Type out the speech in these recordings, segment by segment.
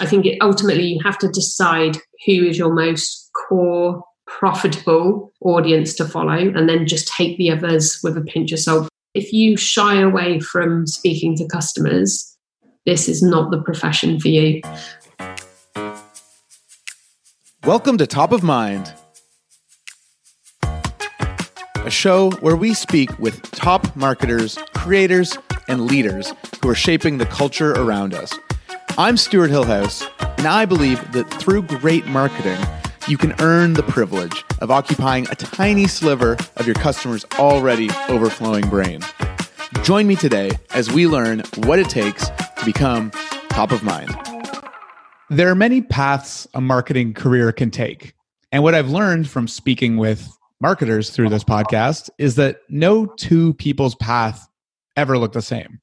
I think it, ultimately you have to decide who is your most core, profitable audience to follow, and then just take the others with a pinch of salt. If you shy away from speaking to customers, this is not the profession for you. Welcome to Top of Mind, a show where we speak with top marketers, creators, and leaders who are shaping the culture around us. I'm Stuart Hillhouse, and I believe that through great marketing, you can earn the privilege of occupying a tiny sliver of your customer's already overflowing brain. Join me today as we learn what it takes to become top of mind. There are many paths a marketing career can take. And what I've learned from speaking with marketers through this podcast is that no two people's path ever look the same.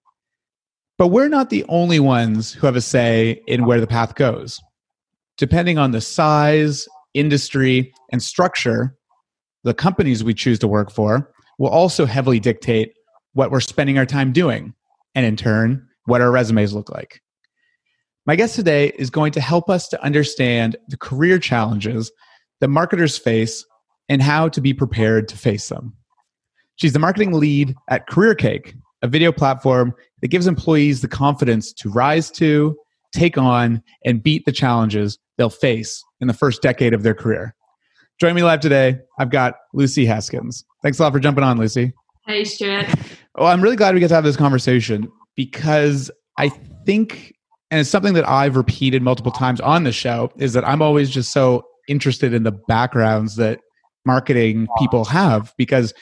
But we're not the only ones who have a say in where the path goes. Depending on the size, industry, and structure, the companies we choose to work for will also heavily dictate what we're spending our time doing, and in turn, what our resumes look like. My guest today is going to help us to understand the career challenges that marketers face and how to be prepared to face them. She's the marketing lead at CareerCake, a video platform that gives employees the confidence to rise to, take on, and beat the challenges they'll face in the first decade of their career. Joining me live today, I've got Lucy Haskins. Thanks a lot for jumping on, Lucy. Hey, Stuart. Well, I'm really glad we get to have this conversation because I think, and it's something that I've repeated multiple times on the show, is that I'm always just so interested in the backgrounds that marketing people have because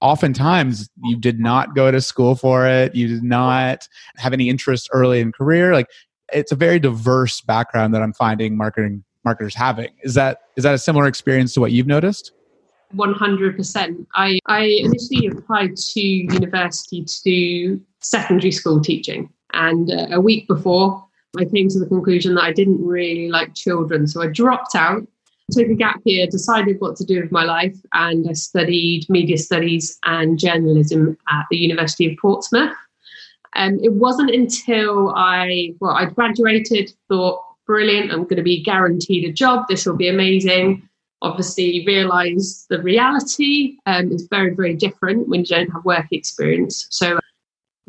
oftentimes you did not go to school for it. You did not have any interest early in career. Like it's a very diverse background that i'm finding marketing marketers having. Is that is that a similar experience to what you've noticed? 100% i i initially applied to university to do secondary school teaching. And uh, a week before i came to the conclusion that i didn't really like children. So i dropped out took a gap year, decided what to do with my life, and I studied media studies and journalism at the University of Portsmouth. And um, it wasn't until I, well, I graduated, thought, brilliant, I'm going to be guaranteed a job, this will be amazing. Obviously, realised the reality um, is very, very different when you don't have work experience. So,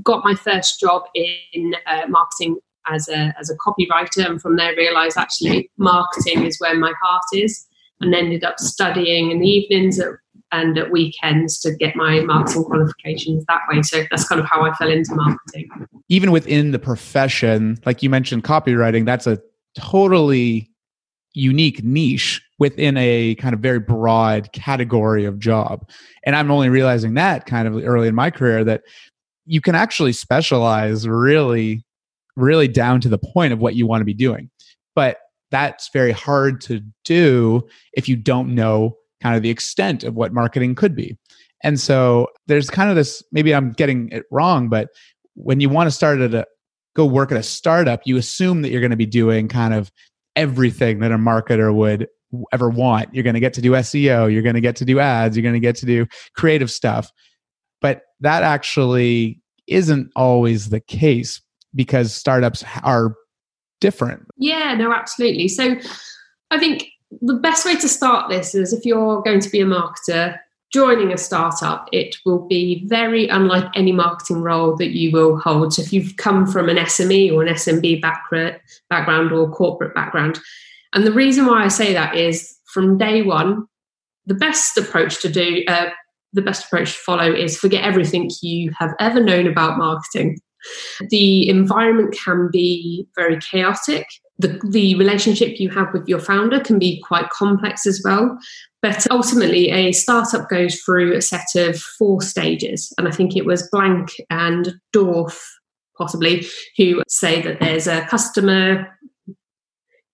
got my first job in uh, marketing as a as a copywriter, and from there realised actually marketing is where my heart is, and ended up studying in the evenings at, and at weekends to get my marketing qualifications that way. So that's kind of how I fell into marketing. Even within the profession, like you mentioned, copywriting, that's a totally unique niche within a kind of very broad category of job. And I'm only realizing that kind of early in my career that you can actually specialize really really down to the point of what you want to be doing. But that's very hard to do if you don't know kind of the extent of what marketing could be. And so there's kind of this maybe I'm getting it wrong, but when you want to start at a go work at a startup, you assume that you're going to be doing kind of everything that a marketer would ever want. You're going to get to do SEO, you're going to get to do ads, you're going to get to do creative stuff. But that actually isn't always the case because startups are different. Yeah, no, absolutely. So I think the best way to start this is if you're going to be a marketer joining a startup, it will be very unlike any marketing role that you will hold. So if you've come from an SME or an SMB background or corporate background, and the reason why I say that is from day one, the best approach to do, uh, the best approach to follow is forget everything you have ever known about marketing. The environment can be very chaotic. The, the relationship you have with your founder can be quite complex as well. But ultimately, a startup goes through a set of four stages. And I think it was Blank and Dorf, possibly, who say that there's a customer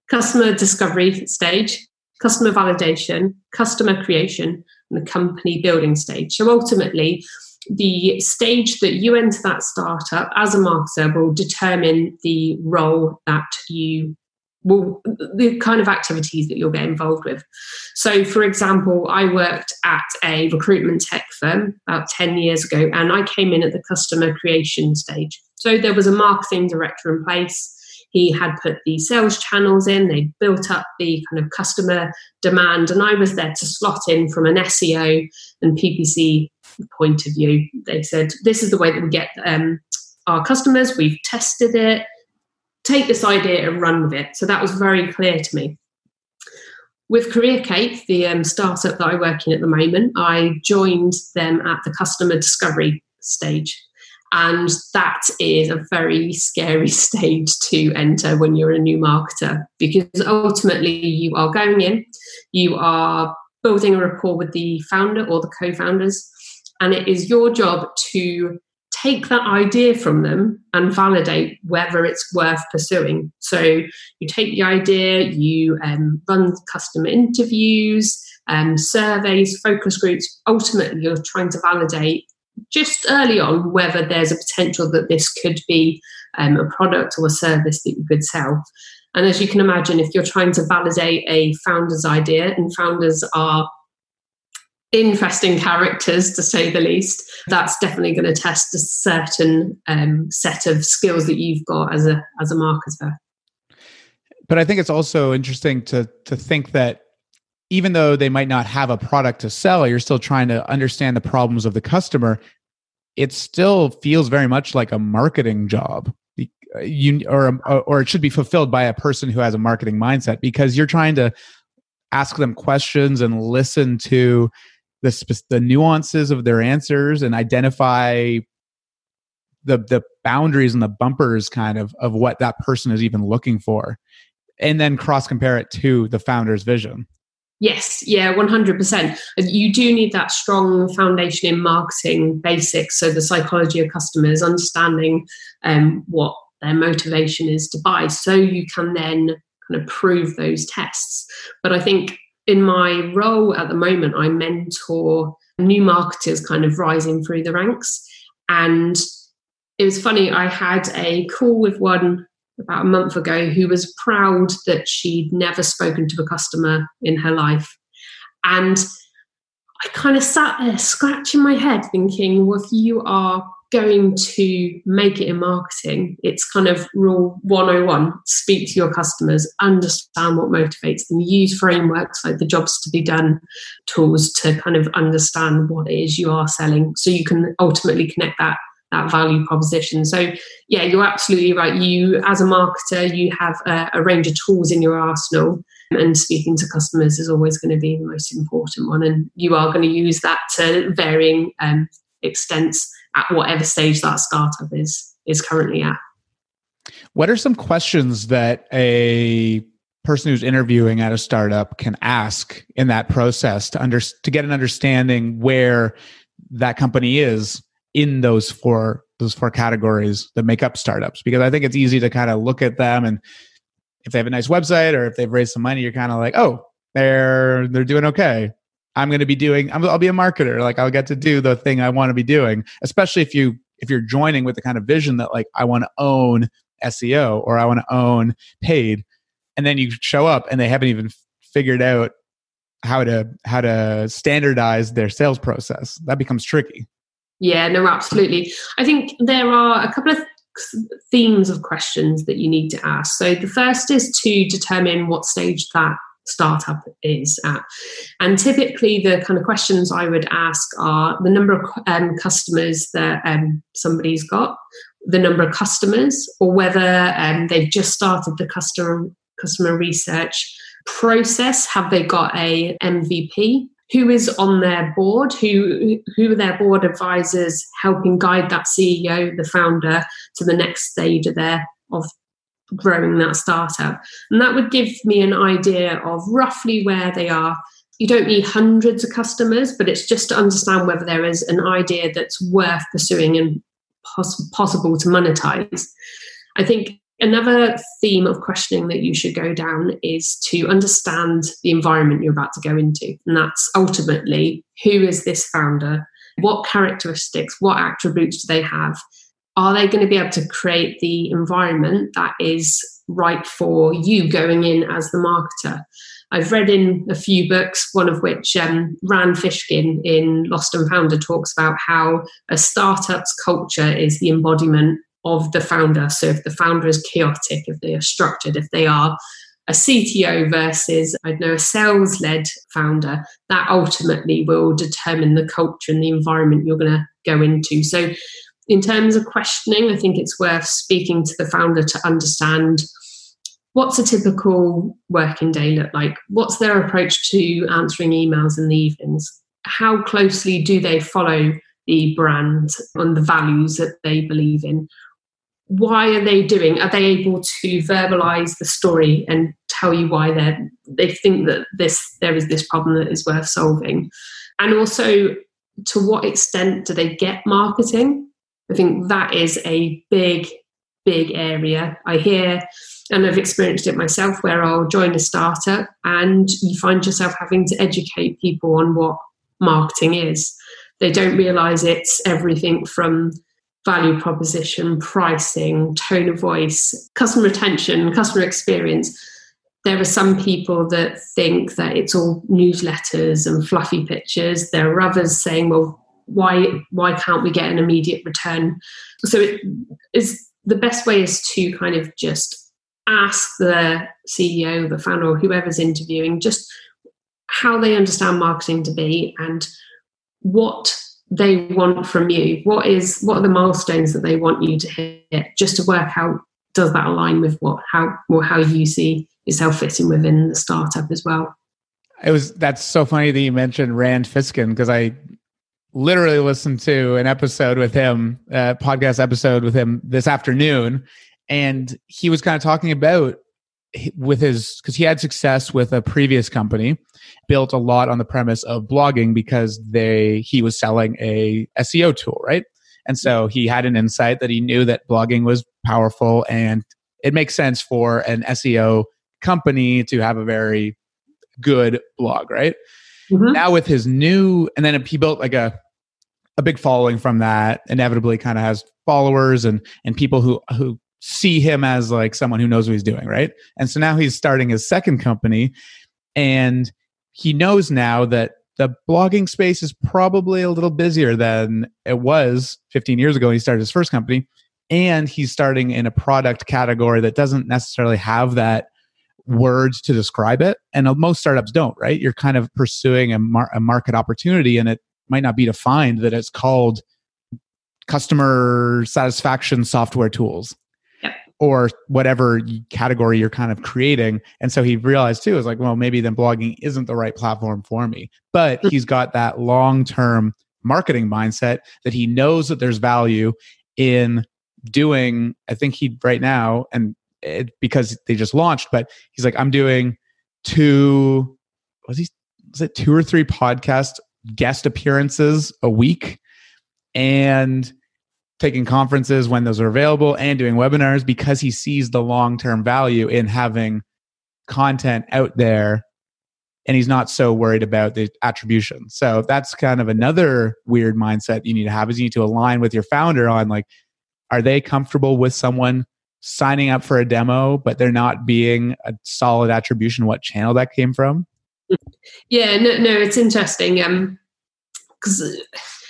customer discovery stage, customer validation, customer creation, and the company building stage. So ultimately, the stage that you enter that startup as a marketer will determine the role that you will the kind of activities that you'll get involved with. So, for example, I worked at a recruitment tech firm about 10 years ago, and I came in at the customer creation stage. So, there was a marketing director in place He had put the sales channels in, they built up the kind of customer demand, and I was there to slot in from an SEO and PPC point of view. They said, This is the way that we get um, our customers, we've tested it, take this idea and run with it. So that was very clear to me. With Career Cake, the um, startup that I work in at the moment, I joined them at the customer discovery stage. And that is a very scary stage to enter when you're a new marketer because ultimately you are going in, you are building a rapport with the founder or the co founders, and it is your job to take that idea from them and validate whether it's worth pursuing. So you take the idea, you um, run customer interviews, um, surveys, focus groups. Ultimately, you're trying to validate just early on whether there's a potential that this could be um, a product or a service that you could sell. And as you can imagine, if you're trying to validate a founder's idea, and founders are interesting characters to say the least, that's definitely going to test a certain um, set of skills that you've got as a as a marketer. But I think it's also interesting to to think that even though they might not have a product to sell, you're still trying to understand the problems of the customer. It still feels very much like a marketing job. Uh, you or or it should be fulfilled by a person who has a marketing mindset because you're trying to ask them questions and listen to the the nuances of their answers and identify the the boundaries and the bumpers kind of of what that person is even looking for and then cross compare it to the founder's vision Yes, yeah, 100%. You do need that strong foundation in marketing basics. So, the psychology of customers, understanding um, what their motivation is to buy, so you can then kind of prove those tests. But I think in my role at the moment, I mentor new marketers kind of rising through the ranks. And it was funny, I had a call with one about a month ago who was proud that she'd never spoken to a customer in her life. And I kind of sat there scratching my head thinking, well, if you are going to make it in marketing, it's kind of rule 101 speak to your customers, understand what motivates them, use frameworks like the jobs to be done tools to kind of understand what it is you are selling so you can ultimately connect that that value proposition. So, yeah, you're absolutely right. You, as a marketer, you have a, a, range of tools in your arsenal, and speaking to customers is always going to be the most important one. And you are going to use that to varying um, extents at whatever stage that startup is is currently at. What are some questions that a person who's interviewing at a startup can ask in that process to under to get an understanding where that company is in those four those four categories that make up startups because i think it's easy to kind of look at them and if they have a nice website or if they've raised some money you're kind of like oh they're they're doing okay. I'm going to be doing i will be a marketer. Like i'll get to do the thing i want to be doing. Especially if you if you're joining with the kind of vision that like i want to own seo or i want to own paid and then you show up and they haven't even figured out how to how to standardize their sales process that becomes tricky yeah, no, absolutely. I think there are a couple of themes of questions that you need to ask. So the first is to determine what stage that startup is at. And typically, the kind of questions I would ask are the number of um, customers that um, somebody's got, the number of customers, or whether um, they've just started the customer customer research process. Have they got a MVP? Who is on their board, who who are their board advisors helping guide that CEO, the founder, to the next stage of their of growing that startup. And that would give me an idea of roughly where they are. You don't need hundreds of customers, but it's just to understand whether there is an idea that's worth pursuing and poss- possible to monetize. I think Another theme of questioning that you should go down is to understand the environment you're about to go into. And that's ultimately who is this founder? What characteristics, what attributes do they have? Are they going to be able to create the environment that is right for you going in as the marketer? I've read in a few books, one of which um, Rand Fishkin in Lost and Founder talks about how a startup's culture is the embodiment of the founder. So if the founder is chaotic, if they are structured, if they are a CTO versus, I'd know, a sales led founder, that ultimately will determine the culture and the environment you're going to go into. So, in terms of questioning, I think it's worth speaking to the founder to understand what's a typical working day look like? What's their approach to answering emails in the evenings? How closely do they follow the brand and the values that they believe in? Why are they doing are they able to verbalize the story and tell you why they they think that this there is this problem that is worth solving? And also to what extent do they get marketing? I think that is a big big area. I hear and i've experienced it myself where i'll join a startup and you find yourself having to educate people on what marketing is. They don't realize it's everything from value proposition, pricing, tone of voice, customer retention, customer experience. There are some people that think that it's all newsletters and fluffy pictures. There are others saying, well, why why can't we get an immediate return? So it is the best way is to kind of just ask the CEO, the founder, or whoever's interviewing, just how they understand marketing to be and what they want from you? What is what are the milestones that they want you to hit? Just to work out does that align with what how or how you see yourself fitting within the startup as well? It was that's so funny that you mentioned rand fishkin because i literally listened to an episode with him a podcast episode with him this afternoon and he was kind of talking about with his because he had success with a previous company built a lot on the premise of blogging because they he was selling a SEO tool right and so he had an insight that he knew that blogging was powerful and it makes sense for an SEO company to have a very good blog right mm-hmm. now with his new and then he built like a a big following from that inevitably kind of has followers and and people who who see him as like someone who knows what he's doing, right? And so now he's starting his second company and he knows now that the blogging space is probably a little busier than it was 15 years ago when he started his first company. And he's starting in a product category that doesn't necessarily have that words to describe it. And most startups don't, right? You're kind of pursuing a, mar- a market opportunity and it might not be defined that it's called customer satisfaction software tools or whatever category you're kind of creating. And so he realized too, is like, well, maybe then blogging isn't the right platform for me. But hmm. he's got that long term marketing mindset that he knows that there's value in doing. I think he right now, and it, because they just launched, but he's like, I'm doing two, was he, was it two or three podcast guest appearances a week? And taking conferences when those are available and doing webinars because he sees the long term value in having content out there and he's not so worried about the attribution. So that's kind of another weird mindset you need to have is you need to align with your founder on like are they comfortable with someone signing up for a demo but they're not being a solid attribution what channel that came from? Yeah, no no it's interesting um cuz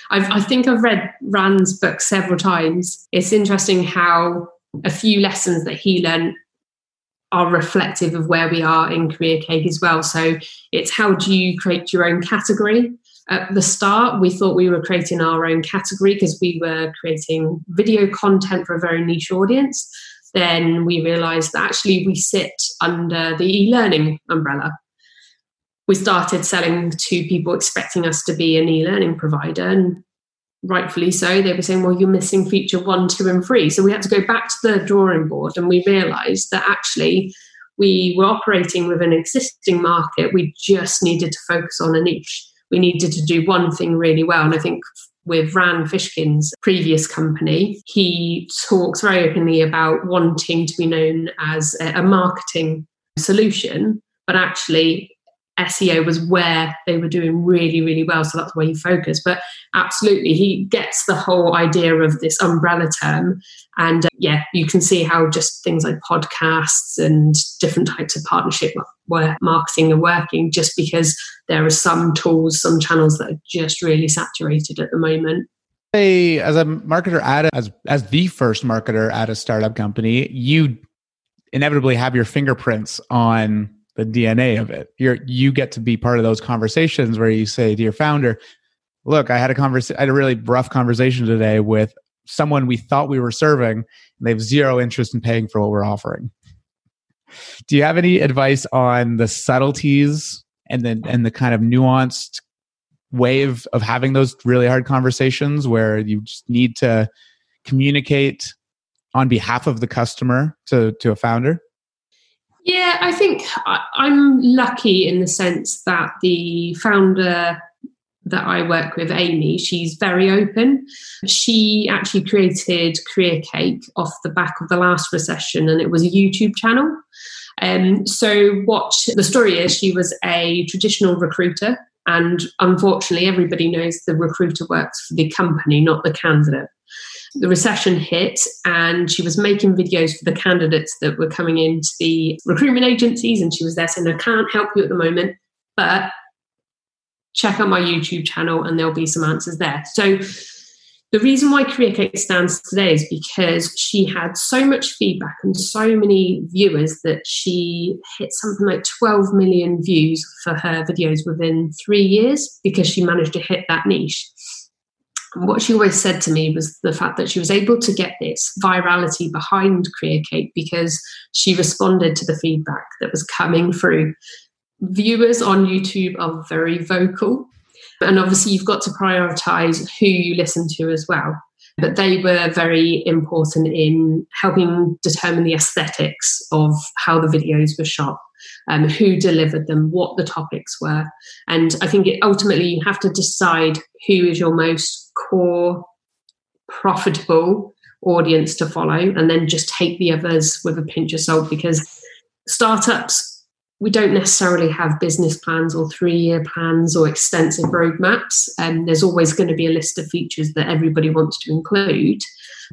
I've, I think I've read Rand's book several times. It's interesting how a few lessons that he learned are reflective of where we are in career cake as well. So it's how do you create your own category? At the start, we thought we were creating our own category because we were creating video content for a very niche audience. Then we realized that actually we sit under the e learning umbrella we started selling to people expecting us to be an e-learning provider and rightfully so. They were saying well you're missing feature one two and three. So we had to go back to the drawing board and we realized that actually we were operating with an existing market. We just needed to focus on a niche. We needed to do one thing really well and i think with Rand Fishkin's previous company, he talks very openly about wanting to be known as a marketing solution, but actually SEO was where they were doing really, really well. So that's where he focused. But absolutely, he gets the whole idea of this umbrella term. And uh, yeah, you can see how just things like podcasts and different types of partnership where marketing are working just because there are some tools, some channels that are just really saturated at the moment. a as a marketer at a, as as the first marketer at a startup company, you inevitably have your fingerprints on the DNA of it. You're you get to be part of those conversations where you say to your founder, "Look, I had a conversation. I had a really rough conversation today with someone we thought we were serving, and they have zero interest in paying for what we're offering." Do you have any advice on the subtleties and then and the kind of nuanced way of, of having those really hard conversations where you just need to communicate on behalf of the customer to to a founder? Yeah, I think I'm lucky in the sense that the founder that I work with, Amy, she's very open. She actually created Career Cake off the back of the last recession, and it was a YouTube channel. Um, so, what the story is, she was a traditional recruiter, and unfortunately, everybody knows the recruiter works for the company, not the candidate the recession hit and she was making videos for the candidates that were coming into the recruitment agencies and she was there saying i can't help you at the moment but check out my youtube channel and there'll be some answers there. So the reason why career cake stands today is because she had so much feedback and so many viewers that she hit something like 12 million views for her videos within three years because she managed to hit that niche what she always said to me was the fact that she was able to get this virality behind Career Cake because she responded to the feedback that was coming through. Viewers on YouTube are very vocal, and obviously, you've got to prioritize who you listen to as well. But they were very important in helping determine the aesthetics of how the videos were shot um, who delivered them, what the topics were. And I think it, ultimately you have to decide who is your most core, profitable audience to follow, and then just take the others with a pinch of salt because startups. We don't necessarily have business plans or three year plans or extensive roadmaps. And um, there's always going to be a list of features that everybody wants to include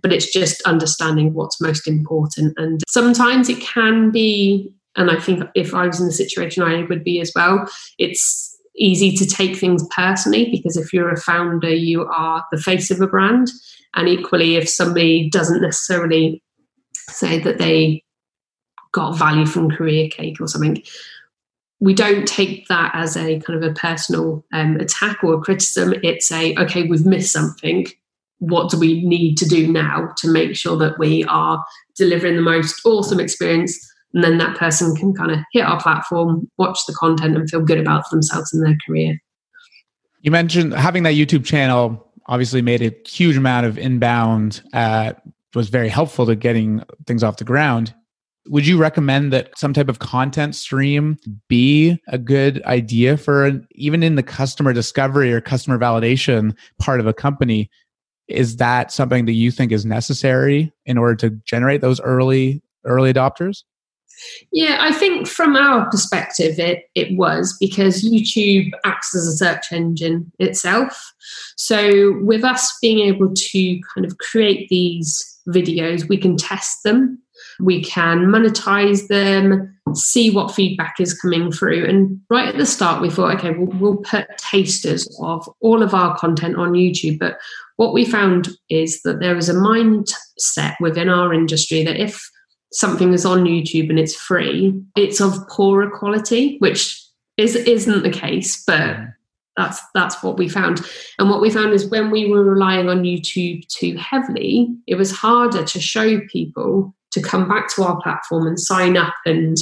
but it's just understanding what's most important. And sometimes it can be and I think if I was in the situation I would be as well, it's easy to take things personally because if you're a founder, you are the face of a brand. And equally, if somebody doesn't necessarily say that they got value from Career Cake or something, we don't take that as a kind of a personal um, attack or criticism. It's a, okay, we've missed something. What do we need to do now to make sure that we are delivering the most awesome experience and then that person can kind of hit our platform, watch the content, and feel good about themselves and their career. You mentioned having that YouTube channel obviously made a huge amount of inbound, uh, was very helpful to getting things off the ground. Would you recommend that some type of content stream be a good idea for an, even in the customer discovery or customer validation part of a company? Is that something that you think is necessary in order to generate those early early adopters? Yeah, I think from our perspective, it, it was because YouTube acts as a search engine itself. So, with us being able to kind of create these videos, we can test them, we can monetize them, see what feedback is coming through. And right at the start, we thought, okay, we'll, we'll put tasters of all of our content on YouTube. But what we found is that there is a mindset within our industry that if something is on YouTube and it's free, it's of poorer quality, which is isn't the case, but mm. that's that's what we found. And what we found is when we were relying on YouTube too heavily, it was harder to show people to come back to our platform and sign up and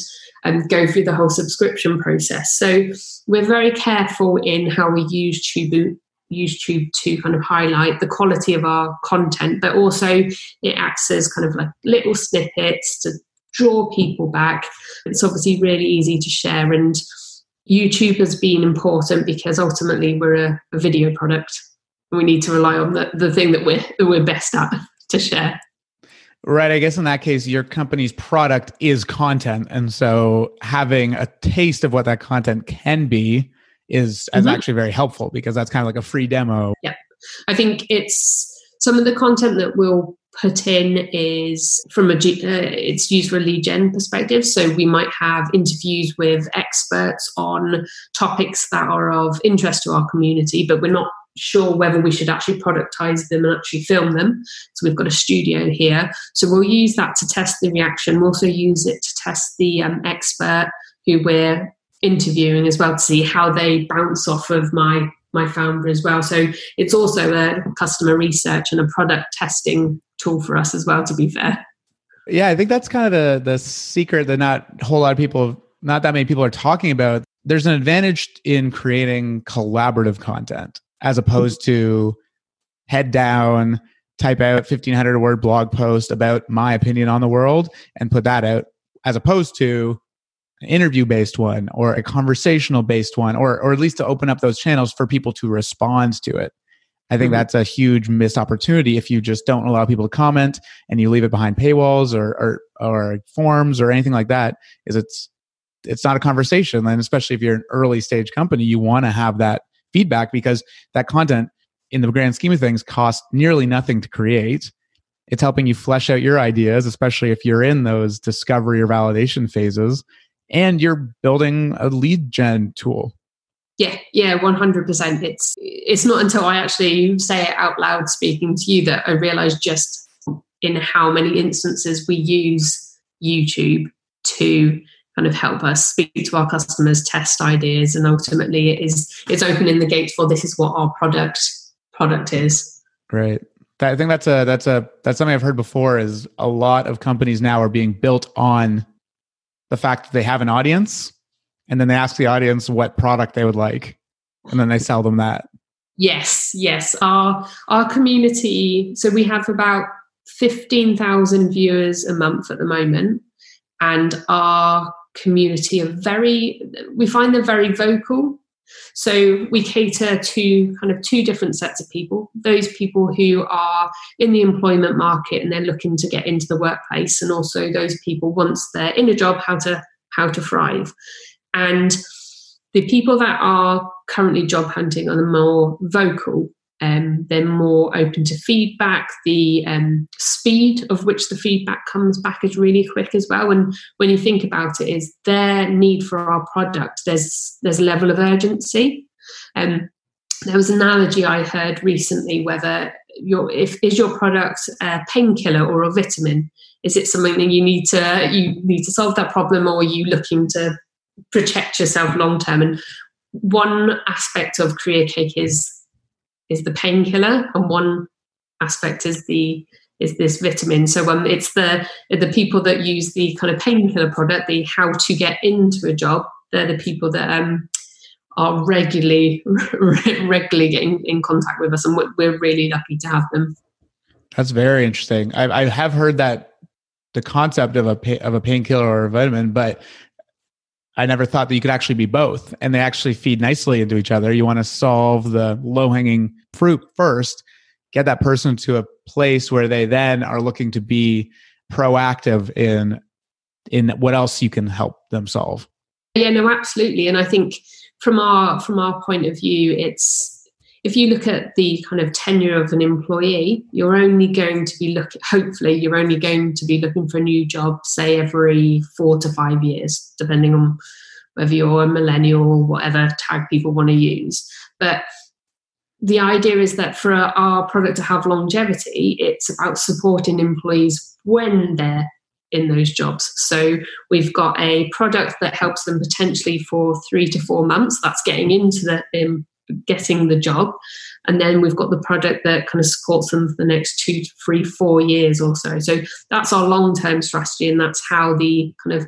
and go through the whole subscription process. So we're very careful in how we use YouTube YouTube to kind of highlight the quality of our content, but also it acts as kind of like little snippets to draw people back. It's obviously really easy to share, and YouTube has been important because ultimately we're a, a video product. And we need to rely on the, the thing that we're that we're best at to share. Right. I guess in that case, your company's product is content. And so having a taste of what that content can be is, mm-hmm. actually very helpful because that's kind of like a free demo. Yeah. I think it's some of the content that we'll put in is from a uh, it's used for a lead gen perspective so we might have interviews with experts on topics that are of interest to our community but we're not sure whether we should actually productize them and actually film them. So we've got a studio here. So we'll use that to test the reaction. We'll also use it to test the um, expert who we're interviewing as well to see how they bounce off of my my founder as well. So it's also a customer research and a product testing tool for us as well. To be fair. Yeah, I think that's kind of the the secret that not a whole lot of people, not that many people are talking about. There's an advantage in creating collaborative content as opposed to head down, type out 1500 word blog post about my opinion on the world and put that out as opposed to an interview based one or a conversational based one or or at least to open up those channels for people to respond to it I think mm-hmm. that's a huge missed opportunity if you just don't allow people to comment and you leave it behind paywalls or, or, or forms or anything like that. Is it's it's not a conversation, and especially if you're an early stage company, you want to have that feedback because that content, in the grand scheme of things, costs nearly nothing to create. It's helping you flesh out your ideas, especially if you're in those discovery or validation phases, and you're building a lead gen tool yeah, yeah, one hundred percent. It's it's not until I actually say it out loud, speaking to you, that I realise just in how many instances we use YouTube to kind of help us speak to our customers, test ideas, and ultimately it is it's opening the gates for this is what our product product is. Great. I think that's a that's a that's something I've heard before. Is a lot of companies now are being built on the fact that they have an audience and then they ask the audience what product they would like and then they sell them that. Yes yes. Our our community so we have about 15,000 viewers a month at the moment and our community are very we find them very vocal so we cater to kind of two different sets of people those people who are in the employment market and they're looking to get into the workplace and also those people once they're in a job how to how to thrive and the people that are currently job hunting are the more vocal. Um, they're more open to feedback. The um, speed of which the feedback comes back is really quick as well. And when you think about it, is their need for our product. There's there's a level of urgency. Um, there was an analogy I heard recently whether your if is your product a painkiller or a vitamin? Is it something that you need to you need to solve that problem, or are you looking to protect yourself long term. And one aspect of Career Cake is is the painkiller, and one aspect is the is this vitamin. So um, it's the the people that use the kind of painkiller product, the how to get into a job. They're the people that um, are regularly regularly getting in contact with us, and we're really lucky to have them. That's very interesting. I, I have heard that the concept of a of a painkiller or a vitamin, but I never thought that you could actually be both and they actually feed nicely into each other. You want to solve the low hanging fruit first, get that person to a place where they then are looking to be proactive in in what else you can help them solve. Yeah, no, absolutely. And I think from our from our point of view, it's if you look at the kind of tenure of an employee, you're only going to be looking, hopefully, you're only going to be looking for a new job, say, every four to five years, depending on whether you're a millennial or whatever tag people want to use. But the idea is that for our product to have longevity, it's about supporting employees when they're in those jobs. So we've got a product that helps them potentially for three to four months. That's getting into the um, getting the job. And then we've got the product that kind of supports them for the next two, three, four years or so. So that's our long term strategy. And that's how the kind of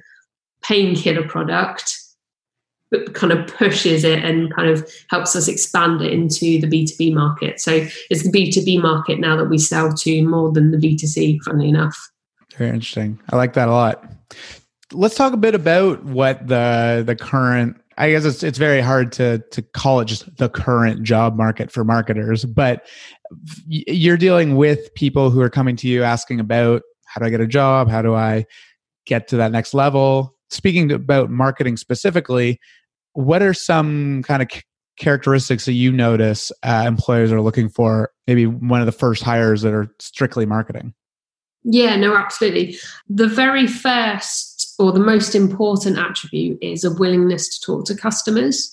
painkiller product kind of pushes it and kind of helps us expand it into the B2B market. So it's the B2B market now that we sell to more than the B2C, funnily enough. Very interesting. I like that a lot. Let's talk a bit about what the the current I guess it's it's very hard to to call it just the current job market for marketers, but you're dealing with people who are coming to you asking about how do I get a job? How do I get to that next level? Speaking about marketing specifically, what are some kind of characteristics that you notice uh, employers are looking for? Maybe one of the first hires that are strictly marketing. Yeah, no, absolutely. The very first or the most important attribute is a willingness to talk to customers.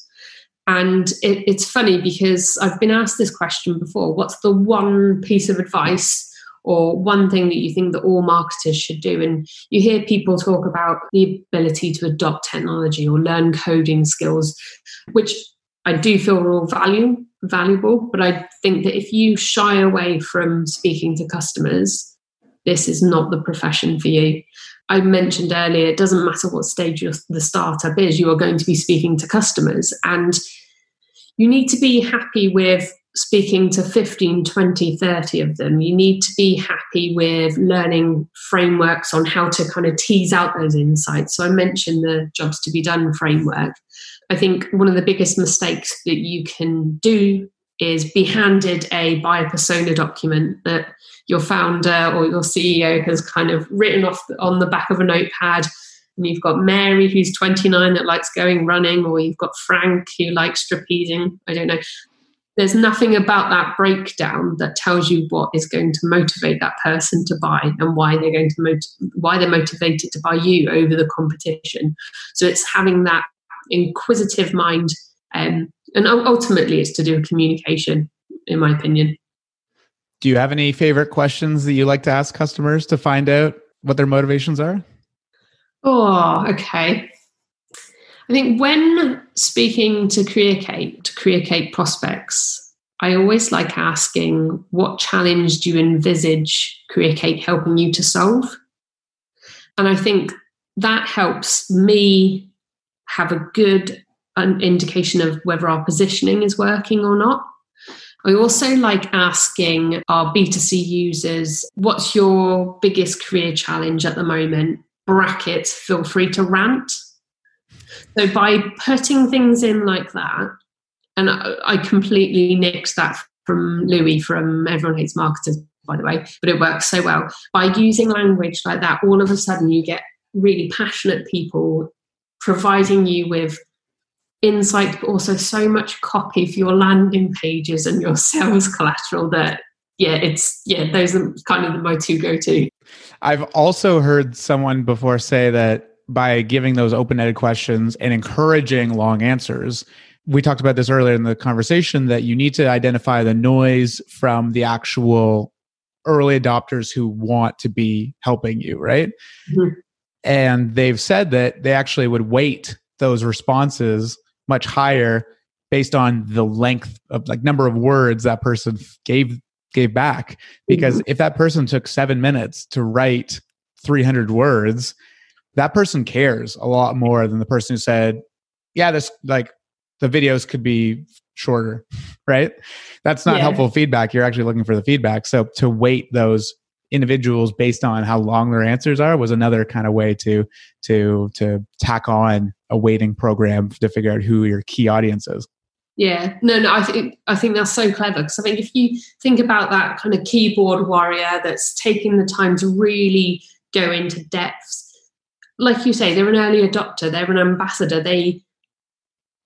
And it, it's funny because I've been asked this question before what's the one piece of advice or one thing that you think that all marketers should do? And you hear people talk about the ability to adopt technology or learn coding skills, which I do feel are all value, valuable. But I think that if you shy away from speaking to customers, this is not the profession for you. I mentioned earlier, it doesn't matter what stage the startup is, you are going to be speaking to customers. And you need to be happy with speaking to 15, 20, 30 of them. You need to be happy with learning frameworks on how to kind of tease out those insights. So I mentioned the jobs to be done framework. I think one of the biggest mistakes that you can do is be handed a buyer persona document that your founder or your CEO has kind of written off on the back of a notepad. And you've got Mary, who's 29, that likes going running, or you've got Frank, who likes trapezing. I don't know. There's nothing about that breakdown that tells you what is going to motivate that person to buy and why they're going to mot- why they're motivated to buy you over the competition. So it's having that inquisitive mind, um, and ultimately, it's to do with communication, in my opinion. Do you have any favorite questions that you like to ask customers to find out what their motivations are? Oh, okay. I think when speaking to CareerCake, to CareerCake prospects, I always like asking what challenge do you envisage CareerCake helping you to solve? And I think that helps me have a good um, indication of whether our positioning is working or not. I also like asking our B2C users, what's your biggest career challenge at the moment? Brackets, feel free to rant. So by putting things in like that, and I, completely nixed that from Louis from Everyone Hates Marketers, by the way, but it works so well. By using language like that, all of a sudden you get really passionate people providing you with insight, but also so much copy for your landing pages and your sales collateral that yeah, it's yeah, those are kind of my two go to. I've also heard someone before say that by giving those open-ended questions and encouraging long answers, we talked about this earlier in the conversation that you need to identify the noise from the actual early adopters who want to be helping you, right? Mm-hmm. And they've said that they actually would weight those responses much higher based on the length of like number of words that person gave gave back because mm-hmm. if that person took 7 minutes to write 300 words that person cares a lot more than the person who said yeah this like the videos could be shorter right that's not yeah. helpful feedback you're actually looking for the feedback so to weight those individuals based on how long their answers are was another kind of way to to to tack on a weighting program to figure out who your key audience is. Yeah. No no i think i think that's so clever because i think if you think about that kind of keyboard warrior that's taking the time to really go into depths like you say they're an early adopter they're an ambassador they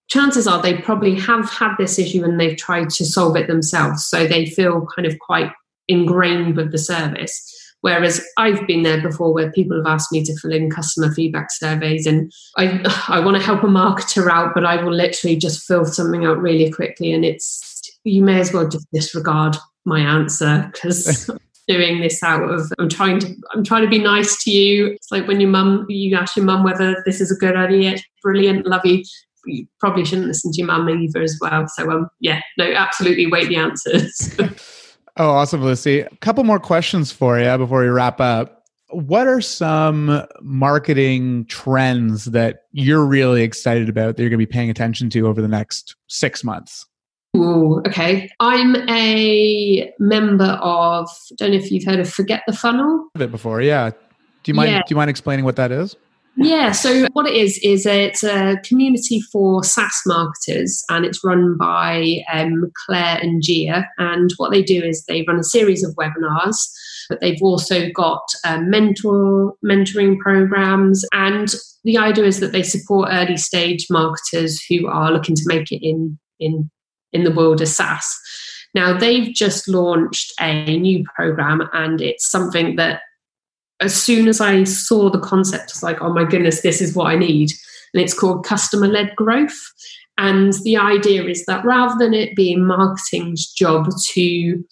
chances are they probably have had this issue and they've tried to solve it themselves. So they feel kind of quite ingrained with the service. Whereas I've been there before where people have asked me to fill in customer feedback surveys and I I want to help a marketer out, but I will literally just fill something out really quickly and it's you may as well just disregard my answer because doing this out of I'm trying to I'm trying to be nice to you. It's like when your mum you ask your mum whether this is a good idea. It's brilliant, love you. You probably shouldn't listen to your mum either as well. So um yeah, no, absolutely weight the answers. Oh, awesome, Lucy. A couple more questions for you before we wrap up. What are some marketing trends that you're really excited about that you're going to be paying attention to over the next six months? Ooh, okay. I'm a member of. Don't know if you've heard of Forget the Funnel. A bit before, yeah. Do you mind? Yeah. Do you mind explaining what that is? Yeah, so what it is is it's a community for SaaS marketers, and it's run by um, Claire and Gia. And what they do is they run a series of webinars, but they've also got uh, mentor mentoring programs. And the idea is that they support early stage marketers who are looking to make it in in in the world of SaaS. Now they've just launched a new program, and it's something that as soon as I saw the concept, it's like, oh my goodness, this is what I need. And it's called customer led growth. And the idea is that rather than it being marketing's job to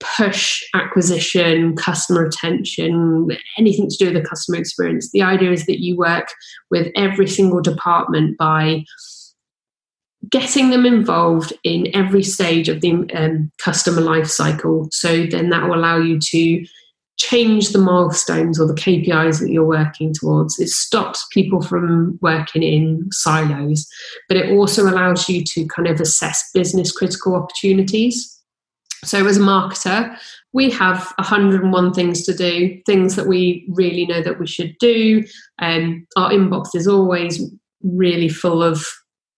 push acquisition, customer attention, anything to do with the customer experience, the idea is that you work with every single department by getting them involved in every stage of the um, customer life cycle. So then that will allow you to change the milestones or the KPIs that you're working towards. It stops people from working in silos, but it also allows you to kind of assess business critical opportunities. So, as a marketer, we have 101 things to do, things that we really know that we should do. Um, our inbox is always really full of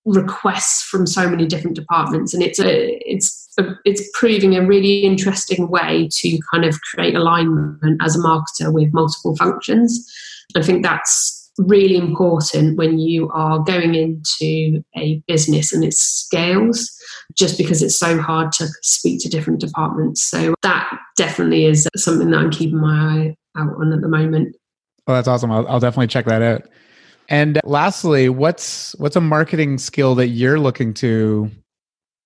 requests from so many different departments, and it's a, it's it's proving a really interesting way to kind of create alignment as a marketer with multiple functions. I think that's really important when you are going into a business and its scales, just because it's so hard to speak to different departments. So that definitely is something that I'm keeping my eye out on at the moment. Oh, that's awesome. I'll, I'll definitely check that out. And lastly, what's what's a marketing skill that you're looking to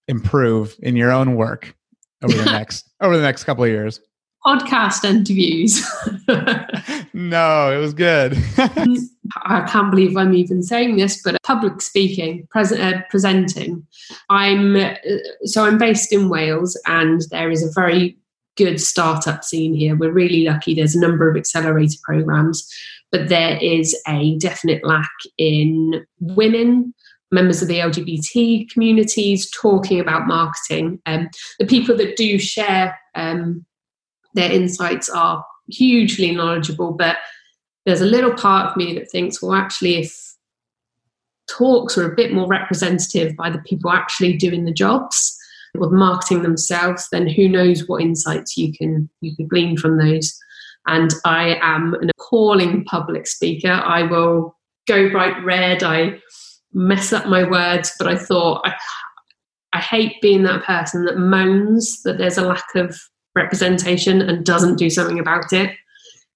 improve in your own work over the next over the next couple of years? Podcast interviews. no, it was good. I can't believe I'm even saying this, but public speaking, uh, presenting. I'm uh, so I'm based in Wales, and there is a very good startup scene here. We're really lucky. There's a number of accelerator programs, but there is a definite lack in women members of the LGBT communities talking about marketing. Um, the people that do share um, their insights are hugely knowledgeable, but there's a little part of me that thinks, well, actually, if talks are a bit more representative by the people actually doing the jobs or marketing themselves, then who knows what insights you can you can glean from those. And I am an appalling public speaker. I will go bright red. I mess up my words, but I thought I, I hate being that person that moans that there's a lack of representation and doesn't do something about it.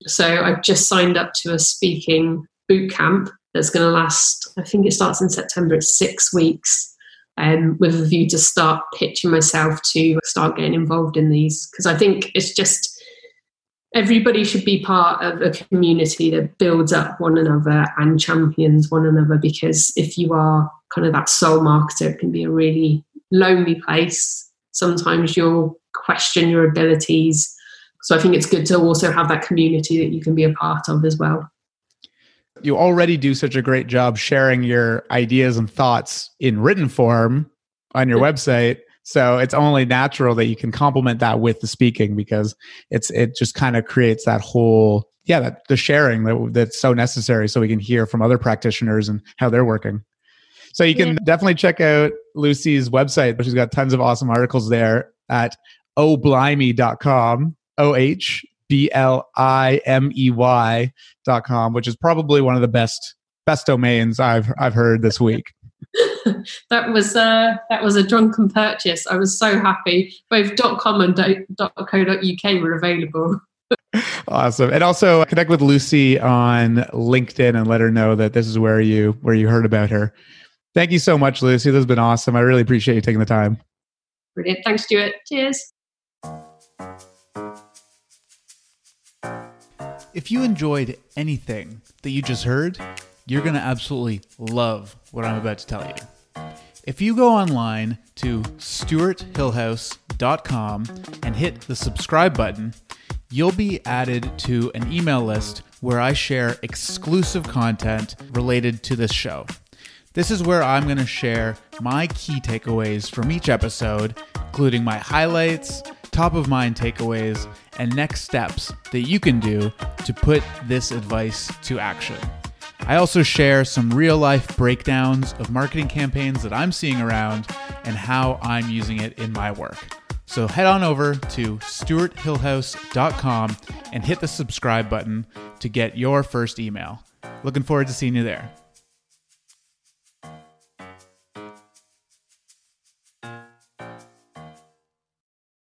So I've just signed up to a speaking boot camp that's going to last, I think it starts in September, it's six weeks. Um, with a view to start pitching myself to start getting involved in these. Because I think it's just everybody should be part of a community that builds up one another and champions one another because if you are kind of that sole marketer it can be a really lonely place. Sometimes you'll question your abilities. So i think it's good to also have that community that you can be a part of as well you already do such a great job sharing your ideas and thoughts in written form on your website so it's only natural that you can complement that with the speaking because it's it just kind of creates that whole yeah that the sharing that, that's so necessary so we can hear from other practitioners and how they're working. So you can yeah. definitely check out Lucy's website, but she's got tons of awesome articles there at ohblimey.com. O H B L I M E Y dot com, which is probably one of the best best domains I've I've heard this week. that was uh, that was a drunken purchase. I was so happy. Both .com and .co.uk were available. awesome, and also connect with Lucy on LinkedIn and let her know that this is where you where you heard about her. Thank you so much, Lucy. This has been awesome. I really appreciate you taking the time. Brilliant. Thanks, Stuart. Cheers. If you enjoyed anything that you just heard you're going to absolutely love what I'm about to tell you. If you go online to stuarthillhouse.com and hit the subscribe button, you'll be added to an email list where I share exclusive content related to this show. This is where I'm going to share my key takeaways from each episode, including my highlights, top of mind takeaways, and next steps that you can do to put this advice to action. I also share some real life breakdowns of marketing campaigns that I'm seeing around and how I'm using it in my work. So head on over to stuarthillhouse.com and hit the subscribe button to get your first email. Looking forward to seeing you there.